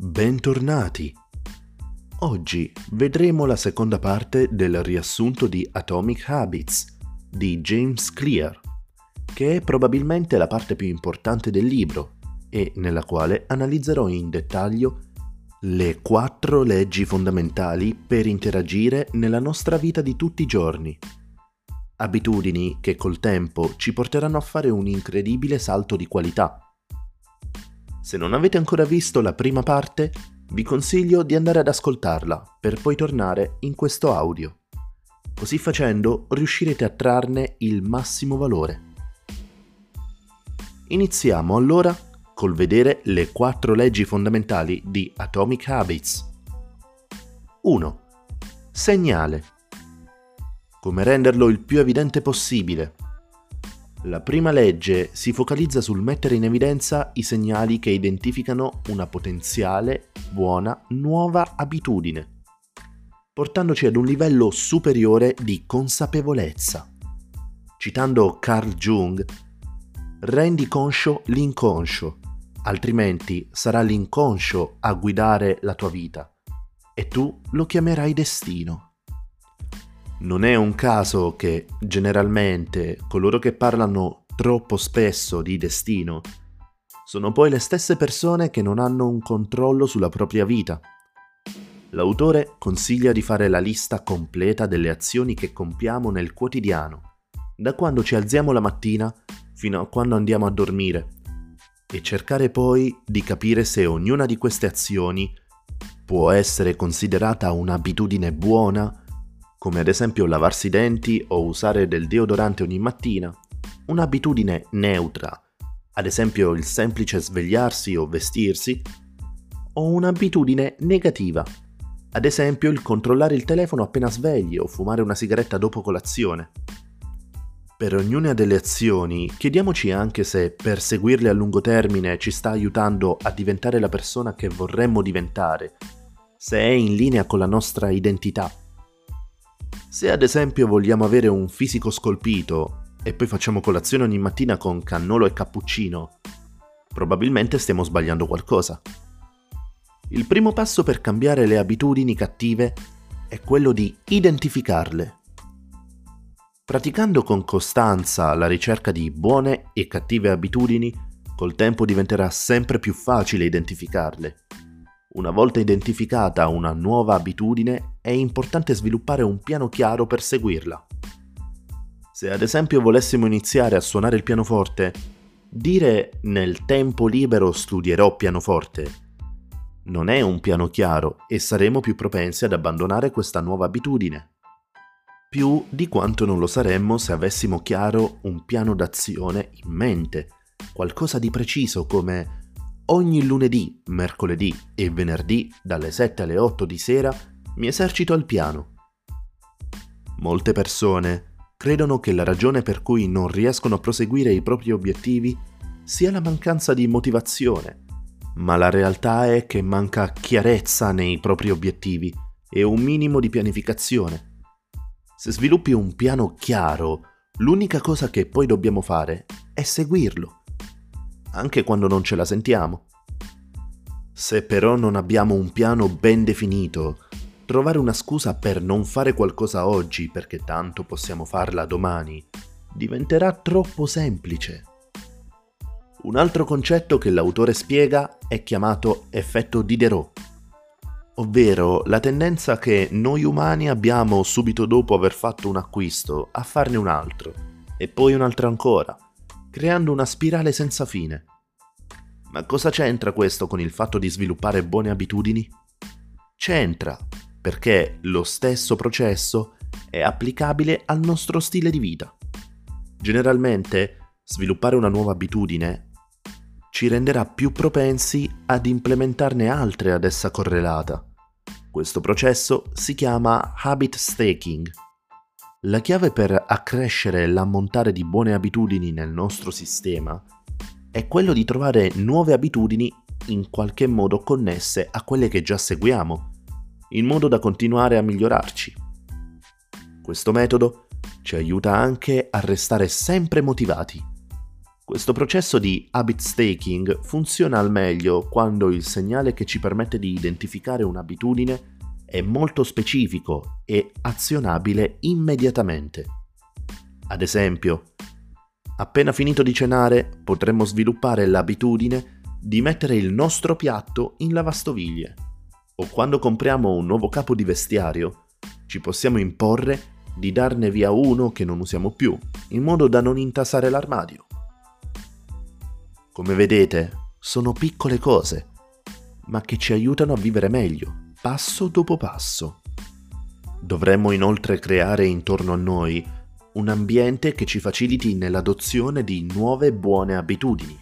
Bentornati! Oggi vedremo la seconda parte del riassunto di Atomic Habits di James Clear, che è probabilmente la parte più importante del libro e nella quale analizzerò in dettaglio le quattro leggi fondamentali per interagire nella nostra vita di tutti i giorni. Abitudini che col tempo ci porteranno a fare un incredibile salto di qualità se non avete ancora visto la prima parte, vi consiglio di andare ad ascoltarla per poi tornare in questo audio. Così facendo riuscirete a trarne il massimo valore. Iniziamo allora col vedere le quattro leggi fondamentali di Atomic Habits. 1. Segnale. Come renderlo il più evidente possibile la prima legge si focalizza sul mettere in evidenza i segnali che identificano una potenziale, buona, nuova abitudine, portandoci ad un livello superiore di consapevolezza. Citando Carl Jung, rendi conscio l'inconscio, altrimenti sarà l'inconscio a guidare la tua vita e tu lo chiamerai destino. Non è un caso che generalmente coloro che parlano troppo spesso di destino sono poi le stesse persone che non hanno un controllo sulla propria vita. L'autore consiglia di fare la lista completa delle azioni che compiamo nel quotidiano, da quando ci alziamo la mattina fino a quando andiamo a dormire, e cercare poi di capire se ognuna di queste azioni può essere considerata un'abitudine buona come ad esempio lavarsi i denti o usare del deodorante ogni mattina, un'abitudine neutra, ad esempio il semplice svegliarsi o vestirsi, o un'abitudine negativa, ad esempio il controllare il telefono appena svegli o fumare una sigaretta dopo colazione. Per ognuna delle azioni chiediamoci anche se perseguirle a lungo termine ci sta aiutando a diventare la persona che vorremmo diventare, se è in linea con la nostra identità se ad esempio vogliamo avere un fisico scolpito e poi facciamo colazione ogni mattina con cannolo e cappuccino, probabilmente stiamo sbagliando qualcosa. Il primo passo per cambiare le abitudini cattive è quello di identificarle. Praticando con costanza la ricerca di buone e cattive abitudini, col tempo diventerà sempre più facile identificarle una volta identificata una nuova abitudine, è importante sviluppare un piano chiaro per seguirla. Se ad esempio volessimo iniziare a suonare il pianoforte, dire nel tempo libero studierò pianoforte non è un piano chiaro e saremo più propensi ad abbandonare questa nuova abitudine. Più di quanto non lo saremmo se avessimo chiaro un piano d'azione in mente, qualcosa di preciso come Ogni lunedì, mercoledì e venerdì dalle 7 alle 8 di sera mi esercito al piano. Molte persone credono che la ragione per cui non riescono a proseguire i propri obiettivi sia la mancanza di motivazione, ma la realtà è che manca chiarezza nei propri obiettivi e un minimo di pianificazione. Se sviluppi un piano chiaro, l'unica cosa che poi dobbiamo fare è seguirlo anche quando non ce la sentiamo. Se però non abbiamo un piano ben definito, trovare una scusa per non fare qualcosa oggi perché tanto possiamo farla domani diventerà troppo semplice. Un altro concetto che l'autore spiega è chiamato effetto Diderot, ovvero la tendenza che noi umani abbiamo subito dopo aver fatto un acquisto a farne un altro e poi un altro ancora creando una spirale senza fine. Ma cosa c'entra questo con il fatto di sviluppare buone abitudini? C'entra, perché lo stesso processo è applicabile al nostro stile di vita. Generalmente, sviluppare una nuova abitudine ci renderà più propensi ad implementarne altre ad essa correlata. Questo processo si chiama habit staking la chiave per accrescere l'ammontare di buone abitudini nel nostro sistema è quello di trovare nuove abitudini in qualche modo connesse a quelle che già seguiamo, in modo da continuare a migliorarci. Questo metodo ci aiuta anche a restare sempre motivati. Questo processo di habit staking funziona al meglio quando il segnale che ci permette di identificare un'abitudine è molto specifico e azionabile immediatamente. Ad esempio, appena finito di cenare potremmo sviluppare l'abitudine di mettere il nostro piatto in lavastoviglie o quando compriamo un nuovo capo di vestiario ci possiamo imporre di darne via uno che non usiamo più, in modo da non intasare l'armadio. Come vedete, sono piccole cose, ma che ci aiutano a vivere meglio, passo dopo passo. Dovremmo inoltre creare intorno a noi un ambiente che ci faciliti nell'adozione di nuove buone abitudini.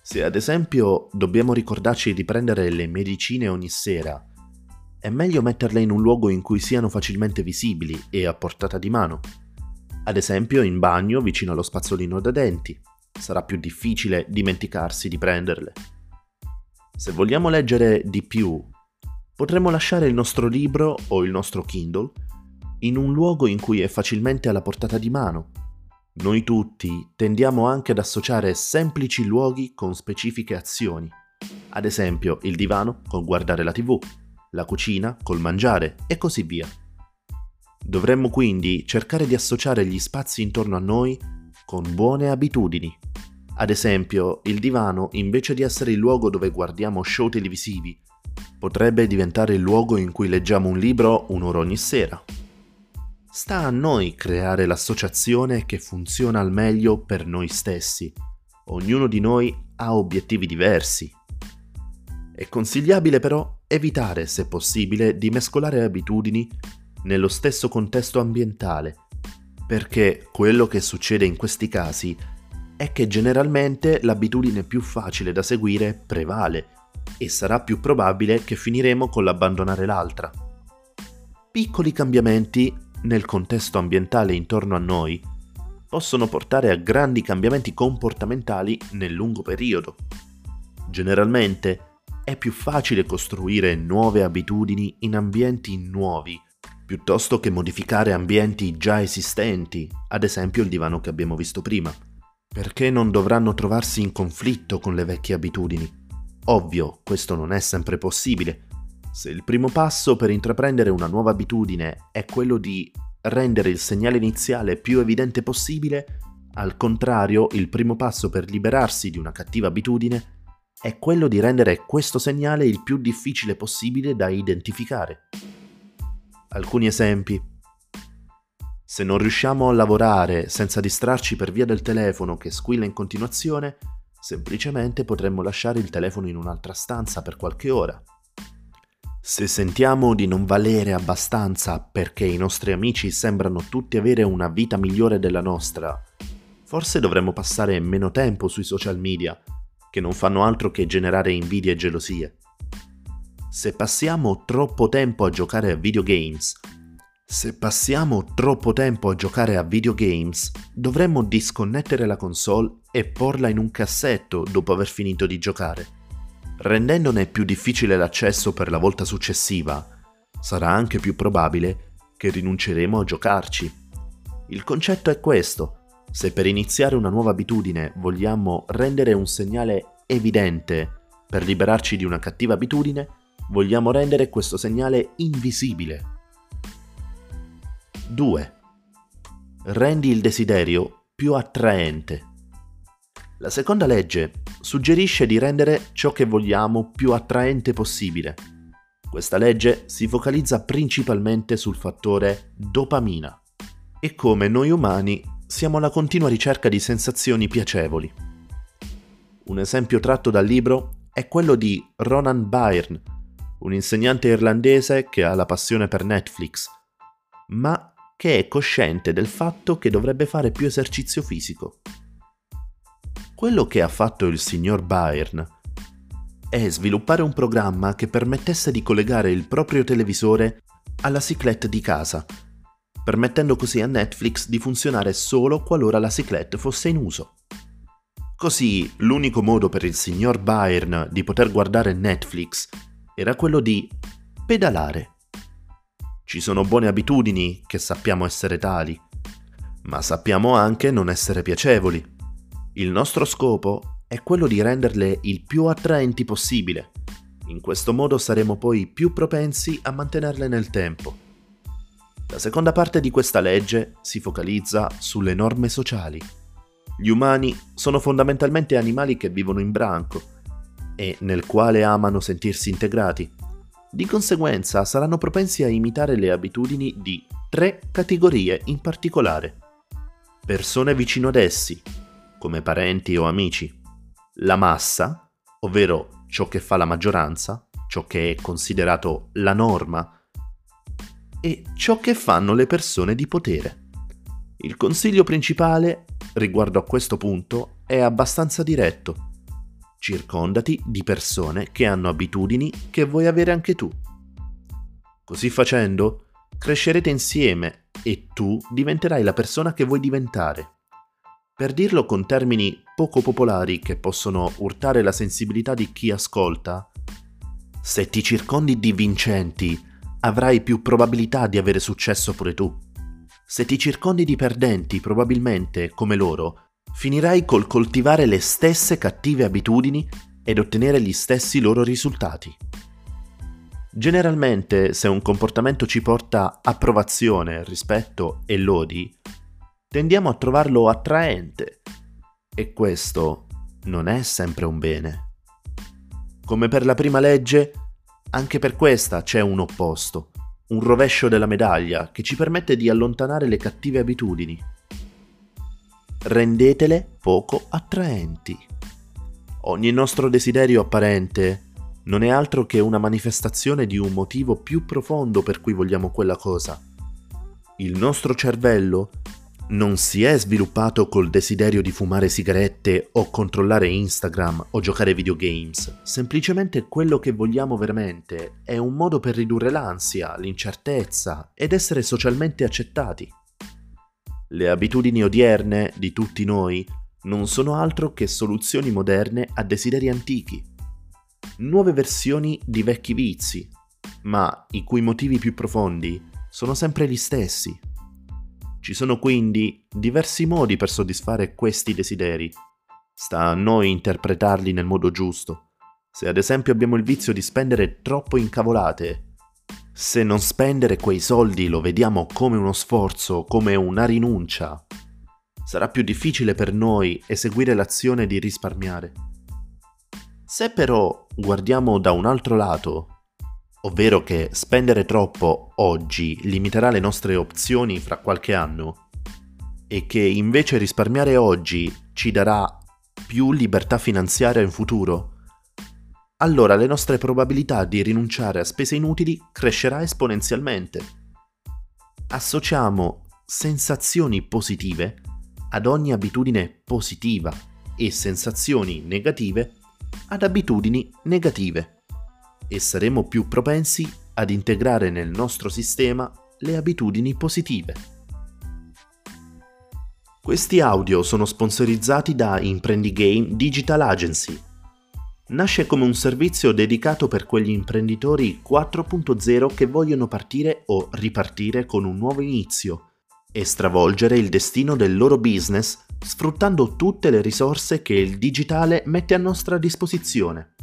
Se ad esempio dobbiamo ricordarci di prendere le medicine ogni sera, è meglio metterle in un luogo in cui siano facilmente visibili e a portata di mano. Ad esempio in bagno vicino allo spazzolino da denti, sarà più difficile dimenticarsi di prenderle. Se vogliamo leggere di più, potremmo lasciare il nostro libro o il nostro Kindle in un luogo in cui è facilmente alla portata di mano. Noi tutti tendiamo anche ad associare semplici luoghi con specifiche azioni. Ad esempio il divano col guardare la tv, la cucina col mangiare e così via. Dovremmo quindi cercare di associare gli spazi intorno a noi con buone abitudini. Ad esempio, il divano, invece di essere il luogo dove guardiamo show televisivi, potrebbe diventare il luogo in cui leggiamo un libro un'ora ogni sera. Sta a noi creare l'associazione che funziona al meglio per noi stessi. Ognuno di noi ha obiettivi diversi. È consigliabile però evitare, se possibile, di mescolare abitudini nello stesso contesto ambientale perché quello che succede in questi casi è che generalmente l'abitudine più facile da seguire prevale e sarà più probabile che finiremo con l'abbandonare l'altra. Piccoli cambiamenti nel contesto ambientale intorno a noi possono portare a grandi cambiamenti comportamentali nel lungo periodo. Generalmente è più facile costruire nuove abitudini in ambienti nuovi piuttosto che modificare ambienti già esistenti, ad esempio il divano che abbiamo visto prima, perché non dovranno trovarsi in conflitto con le vecchie abitudini. Ovvio, questo non è sempre possibile. Se il primo passo per intraprendere una nuova abitudine è quello di rendere il segnale iniziale più evidente possibile, al contrario, il primo passo per liberarsi di una cattiva abitudine è quello di rendere questo segnale il più difficile possibile da identificare. Alcuni esempi. Se non riusciamo a lavorare senza distrarci per via del telefono che squilla in continuazione, semplicemente potremmo lasciare il telefono in un'altra stanza per qualche ora. Se sentiamo di non valere abbastanza perché i nostri amici sembrano tutti avere una vita migliore della nostra, forse dovremmo passare meno tempo sui social media, che non fanno altro che generare invidia e gelosie se passiamo troppo tempo a giocare a videogames, se passiamo troppo tempo a giocare a videogames, dovremmo disconnettere la console e porla in un cassetto dopo aver finito di giocare. Rendendone più difficile l'accesso per la volta successiva, sarà anche più probabile che rinunceremo a giocarci. Il concetto è questo. Se per iniziare una nuova abitudine vogliamo rendere un segnale evidente per liberarci di una cattiva abitudine, vogliamo rendere questo segnale invisibile. 2. Rendi il desiderio più attraente. La seconda legge suggerisce di rendere ciò che vogliamo più attraente possibile. Questa legge si focalizza principalmente sul fattore dopamina e come noi umani siamo alla continua ricerca di sensazioni piacevoli. Un esempio tratto dal libro è quello di Ronan Byrne, un insegnante irlandese che ha la passione per Netflix, ma che è cosciente del fatto che dovrebbe fare più esercizio fisico. Quello che ha fatto il signor Byrne è sviluppare un programma che permettesse di collegare il proprio televisore alla ciclette di casa, permettendo così a Netflix di funzionare solo qualora la ciclette fosse in uso. Così l'unico modo per il signor Byrne di poter guardare Netflix era quello di pedalare. Ci sono buone abitudini che sappiamo essere tali, ma sappiamo anche non essere piacevoli. Il nostro scopo è quello di renderle il più attraenti possibile. In questo modo saremo poi più propensi a mantenerle nel tempo. La seconda parte di questa legge si focalizza sulle norme sociali. Gli umani sono fondamentalmente animali che vivono in branco e nel quale amano sentirsi integrati. Di conseguenza saranno propensi a imitare le abitudini di tre categorie in particolare. Persone vicino ad essi, come parenti o amici, la massa, ovvero ciò che fa la maggioranza, ciò che è considerato la norma, e ciò che fanno le persone di potere. Il consiglio principale riguardo a questo punto è abbastanza diretto. Circondati di persone che hanno abitudini che vuoi avere anche tu. Così facendo, crescerete insieme e tu diventerai la persona che vuoi diventare. Per dirlo con termini poco popolari che possono urtare la sensibilità di chi ascolta, se ti circondi di vincenti, avrai più probabilità di avere successo pure tu. Se ti circondi di perdenti, probabilmente, come loro, finirai col coltivare le stesse cattive abitudini ed ottenere gli stessi loro risultati. Generalmente, se un comportamento ci porta approvazione, rispetto e lodi, tendiamo a trovarlo attraente e questo non è sempre un bene. Come per la prima legge, anche per questa c'è un opposto, un rovescio della medaglia che ci permette di allontanare le cattive abitudini. Rendetele poco attraenti. Ogni nostro desiderio apparente non è altro che una manifestazione di un motivo più profondo per cui vogliamo quella cosa. Il nostro cervello non si è sviluppato col desiderio di fumare sigarette o controllare Instagram o giocare videogames. Semplicemente quello che vogliamo veramente è un modo per ridurre l'ansia, l'incertezza ed essere socialmente accettati. Le abitudini odierne di tutti noi non sono altro che soluzioni moderne a desideri antichi. Nuove versioni di vecchi vizi, ma i cui motivi più profondi sono sempre gli stessi. Ci sono quindi diversi modi per soddisfare questi desideri. Sta a noi interpretarli nel modo giusto. Se ad esempio abbiamo il vizio di spendere troppo incavolate, se non spendere quei soldi lo vediamo come uno sforzo, come una rinuncia, sarà più difficile per noi eseguire l'azione di risparmiare. Se però guardiamo da un altro lato ovvero che spendere troppo oggi limiterà le nostre opzioni fra qualche anno e che invece risparmiare oggi ci darà più libertà finanziaria in futuro, allora le nostre probabilità di rinunciare a spese inutili crescerà esponenzialmente. Associamo sensazioni positive ad ogni abitudine positiva e sensazioni negative ad abitudini negative e saremo più propensi ad integrare nel nostro sistema le abitudini positive. Questi audio sono sponsorizzati da Imprendigame Digital Agency. Nasce come un servizio dedicato per quegli imprenditori 4.0 che vogliono partire o ripartire con un nuovo inizio e stravolgere il destino del loro business sfruttando tutte le risorse che il digitale mette a nostra disposizione.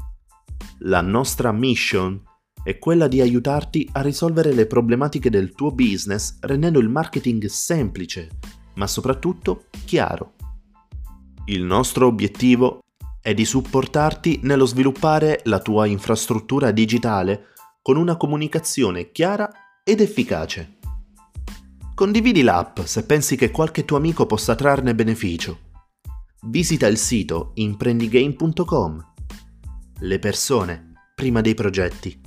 La nostra mission è quella di aiutarti a risolvere le problematiche del tuo business rendendo il marketing semplice, ma soprattutto chiaro. Il nostro obiettivo è di supportarti nello sviluppare la tua infrastruttura digitale con una comunicazione chiara ed efficace. Condividi l'app se pensi che qualche tuo amico possa trarne beneficio. Visita il sito imprendigame.com le persone prima dei progetti.